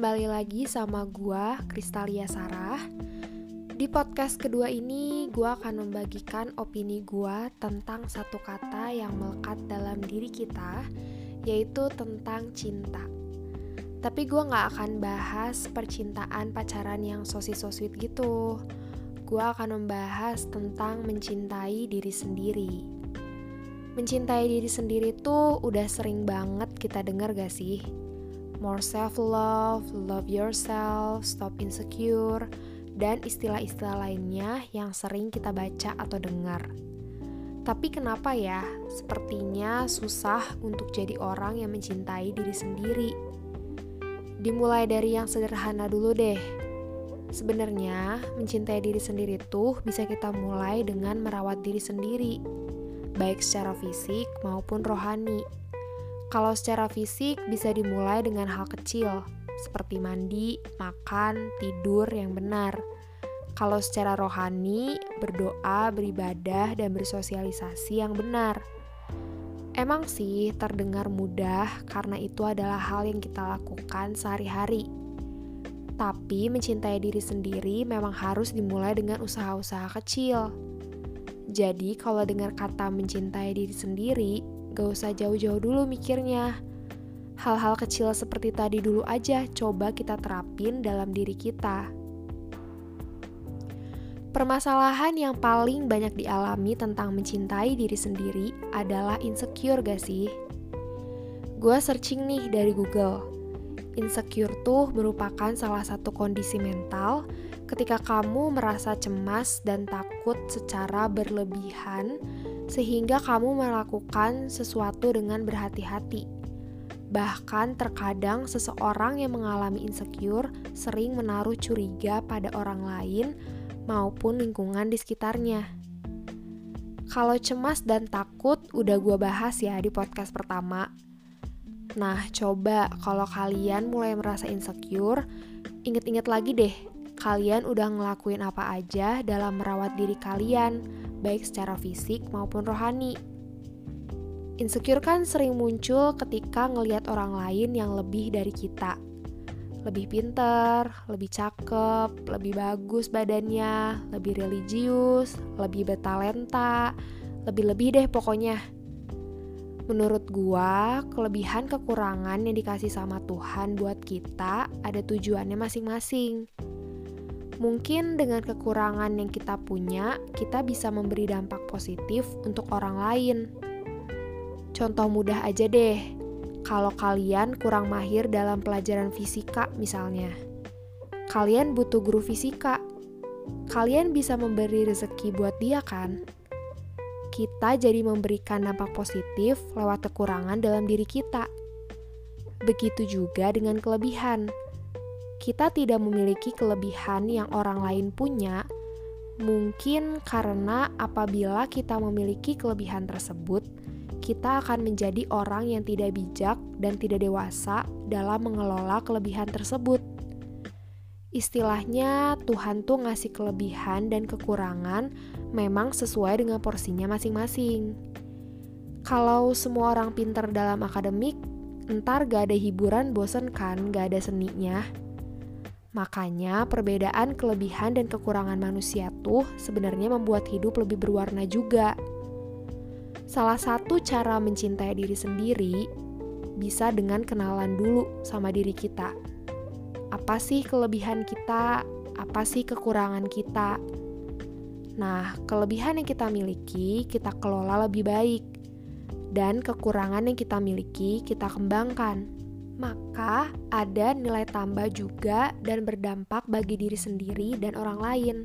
kembali lagi sama gua Kristalia Sarah. Di podcast kedua ini, gua akan membagikan opini gua tentang satu kata yang melekat dalam diri kita, yaitu tentang cinta. Tapi gua nggak akan bahas percintaan pacaran yang sosi-sosweet gitu. Gua akan membahas tentang mencintai diri sendiri. Mencintai diri sendiri tuh udah sering banget kita dengar gak sih? More self-love, love yourself, stop insecure, dan istilah-istilah lainnya yang sering kita baca atau dengar. Tapi kenapa ya, sepertinya susah untuk jadi orang yang mencintai diri sendiri? Dimulai dari yang sederhana dulu deh. Sebenarnya, mencintai diri sendiri tuh bisa kita mulai dengan merawat diri sendiri, baik secara fisik maupun rohani. Kalau secara fisik bisa dimulai dengan hal kecil, seperti mandi, makan, tidur yang benar. Kalau secara rohani, berdoa, beribadah, dan bersosialisasi yang benar. Emang sih terdengar mudah karena itu adalah hal yang kita lakukan sehari-hari. Tapi mencintai diri sendiri memang harus dimulai dengan usaha-usaha kecil. Jadi kalau dengar kata mencintai diri sendiri, Gak usah jauh-jauh dulu mikirnya. Hal-hal kecil seperti tadi dulu aja coba kita terapin dalam diri kita. Permasalahan yang paling banyak dialami tentang mencintai diri sendiri adalah insecure gak sih? Gue searching nih dari Google. Insecure tuh merupakan salah satu kondisi mental ketika kamu merasa cemas dan takut secara berlebihan sehingga kamu melakukan sesuatu dengan berhati-hati. Bahkan terkadang seseorang yang mengalami insecure sering menaruh curiga pada orang lain maupun lingkungan di sekitarnya. Kalau cemas dan takut udah gue bahas ya di podcast pertama. Nah, coba kalau kalian mulai merasa insecure, inget-inget lagi deh, kalian udah ngelakuin apa aja dalam merawat diri kalian, baik secara fisik maupun rohani. Insecure kan sering muncul ketika ngelihat orang lain yang lebih dari kita. Lebih pinter, lebih cakep, lebih bagus badannya, lebih religius, lebih bertalenta, lebih-lebih deh pokoknya. Menurut gua, kelebihan kekurangan yang dikasih sama Tuhan buat kita ada tujuannya masing-masing Mungkin dengan kekurangan yang kita punya, kita bisa memberi dampak positif untuk orang lain. Contoh mudah aja deh, kalau kalian kurang mahir dalam pelajaran fisika misalnya. Kalian butuh guru fisika. Kalian bisa memberi rezeki buat dia kan? Kita jadi memberikan dampak positif lewat kekurangan dalam diri kita. Begitu juga dengan kelebihan kita tidak memiliki kelebihan yang orang lain punya, mungkin karena apabila kita memiliki kelebihan tersebut, kita akan menjadi orang yang tidak bijak dan tidak dewasa dalam mengelola kelebihan tersebut. Istilahnya, Tuhan tuh ngasih kelebihan dan kekurangan memang sesuai dengan porsinya masing-masing. Kalau semua orang pinter dalam akademik, ntar gak ada hiburan bosen kan, gak ada seninya. Makanya, perbedaan kelebihan dan kekurangan manusia tuh sebenarnya membuat hidup lebih berwarna juga. Salah satu cara mencintai diri sendiri bisa dengan kenalan dulu sama diri kita. Apa sih kelebihan kita? Apa sih kekurangan kita? Nah, kelebihan yang kita miliki kita kelola lebih baik, dan kekurangan yang kita miliki kita kembangkan maka ada nilai tambah juga dan berdampak bagi diri sendiri dan orang lain.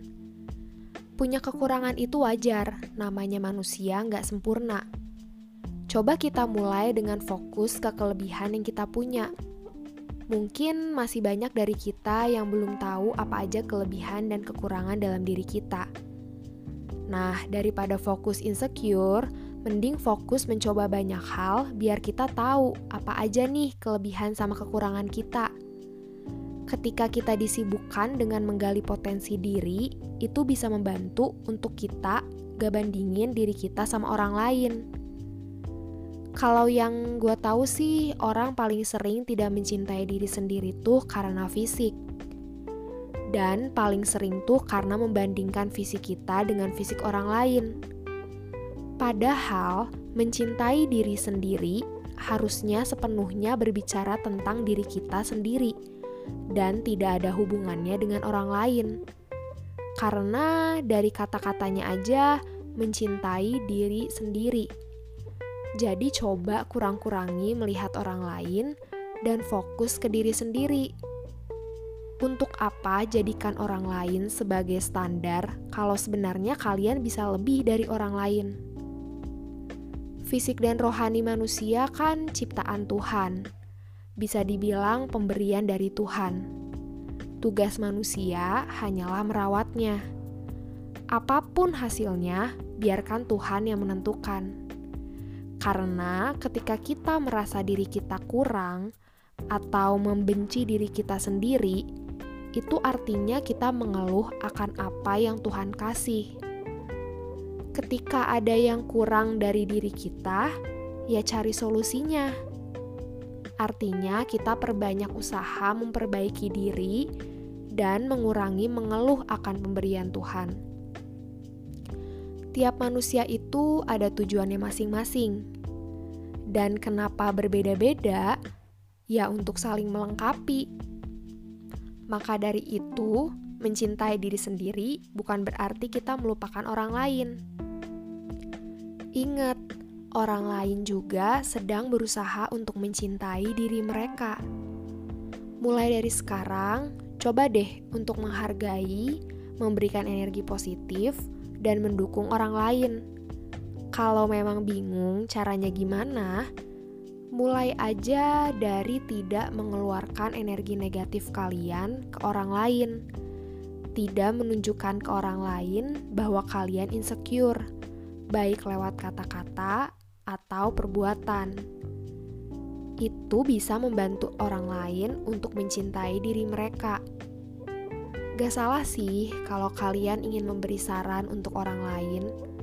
Punya kekurangan itu wajar, namanya manusia nggak sempurna. Coba kita mulai dengan fokus ke kelebihan yang kita punya. Mungkin masih banyak dari kita yang belum tahu apa aja kelebihan dan kekurangan dalam diri kita. Nah, daripada fokus insecure, Mending fokus mencoba banyak hal biar kita tahu apa aja nih kelebihan sama kekurangan kita. Ketika kita disibukkan dengan menggali potensi diri, itu bisa membantu untuk kita gak bandingin diri kita sama orang lain. Kalau yang gue tahu sih, orang paling sering tidak mencintai diri sendiri tuh karena fisik. Dan paling sering tuh karena membandingkan fisik kita dengan fisik orang lain. Padahal, mencintai diri sendiri harusnya sepenuhnya berbicara tentang diri kita sendiri dan tidak ada hubungannya dengan orang lain. Karena dari kata-katanya aja mencintai diri sendiri jadi coba kurang-kurangi melihat orang lain dan fokus ke diri sendiri. Untuk apa jadikan orang lain sebagai standar kalau sebenarnya kalian bisa lebih dari orang lain? Fisik dan rohani manusia kan ciptaan Tuhan. Bisa dibilang pemberian dari Tuhan. Tugas manusia hanyalah merawatnya. Apa pun hasilnya, biarkan Tuhan yang menentukan. Karena ketika kita merasa diri kita kurang atau membenci diri kita sendiri, itu artinya kita mengeluh akan apa yang Tuhan kasih. Ketika ada yang kurang dari diri kita, ya cari solusinya. Artinya, kita perbanyak usaha memperbaiki diri dan mengurangi mengeluh akan pemberian Tuhan. Tiap manusia itu ada tujuannya masing-masing dan kenapa berbeda-beda? Ya, untuk saling melengkapi. Maka dari itu, mencintai diri sendiri bukan berarti kita melupakan orang lain. Ingat, orang lain juga sedang berusaha untuk mencintai diri mereka. Mulai dari sekarang, coba deh untuk menghargai, memberikan energi positif, dan mendukung orang lain kalau memang bingung caranya gimana, mulai aja dari tidak mengeluarkan energi negatif kalian ke orang lain. Tidak menunjukkan ke orang lain bahwa kalian insecure, baik lewat kata-kata atau perbuatan. Itu bisa membantu orang lain untuk mencintai diri mereka. Gak salah sih kalau kalian ingin memberi saran untuk orang lain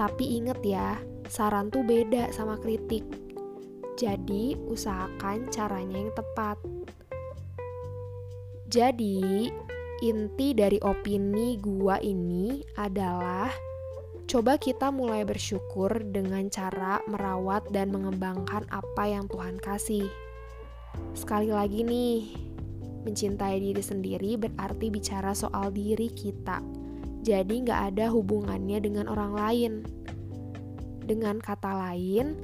tapi inget ya, saran tuh beda sama kritik. Jadi, usahakan caranya yang tepat. Jadi, inti dari opini gua ini adalah coba kita mulai bersyukur dengan cara merawat dan mengembangkan apa yang Tuhan kasih. Sekali lagi nih, mencintai diri sendiri berarti bicara soal diri kita jadi nggak ada hubungannya dengan orang lain. Dengan kata lain,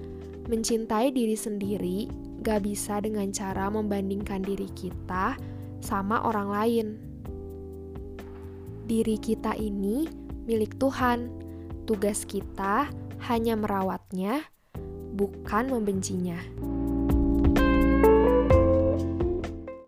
mencintai diri sendiri gak bisa dengan cara membandingkan diri kita sama orang lain. Diri kita ini milik Tuhan. Tugas kita hanya merawatnya, bukan membencinya.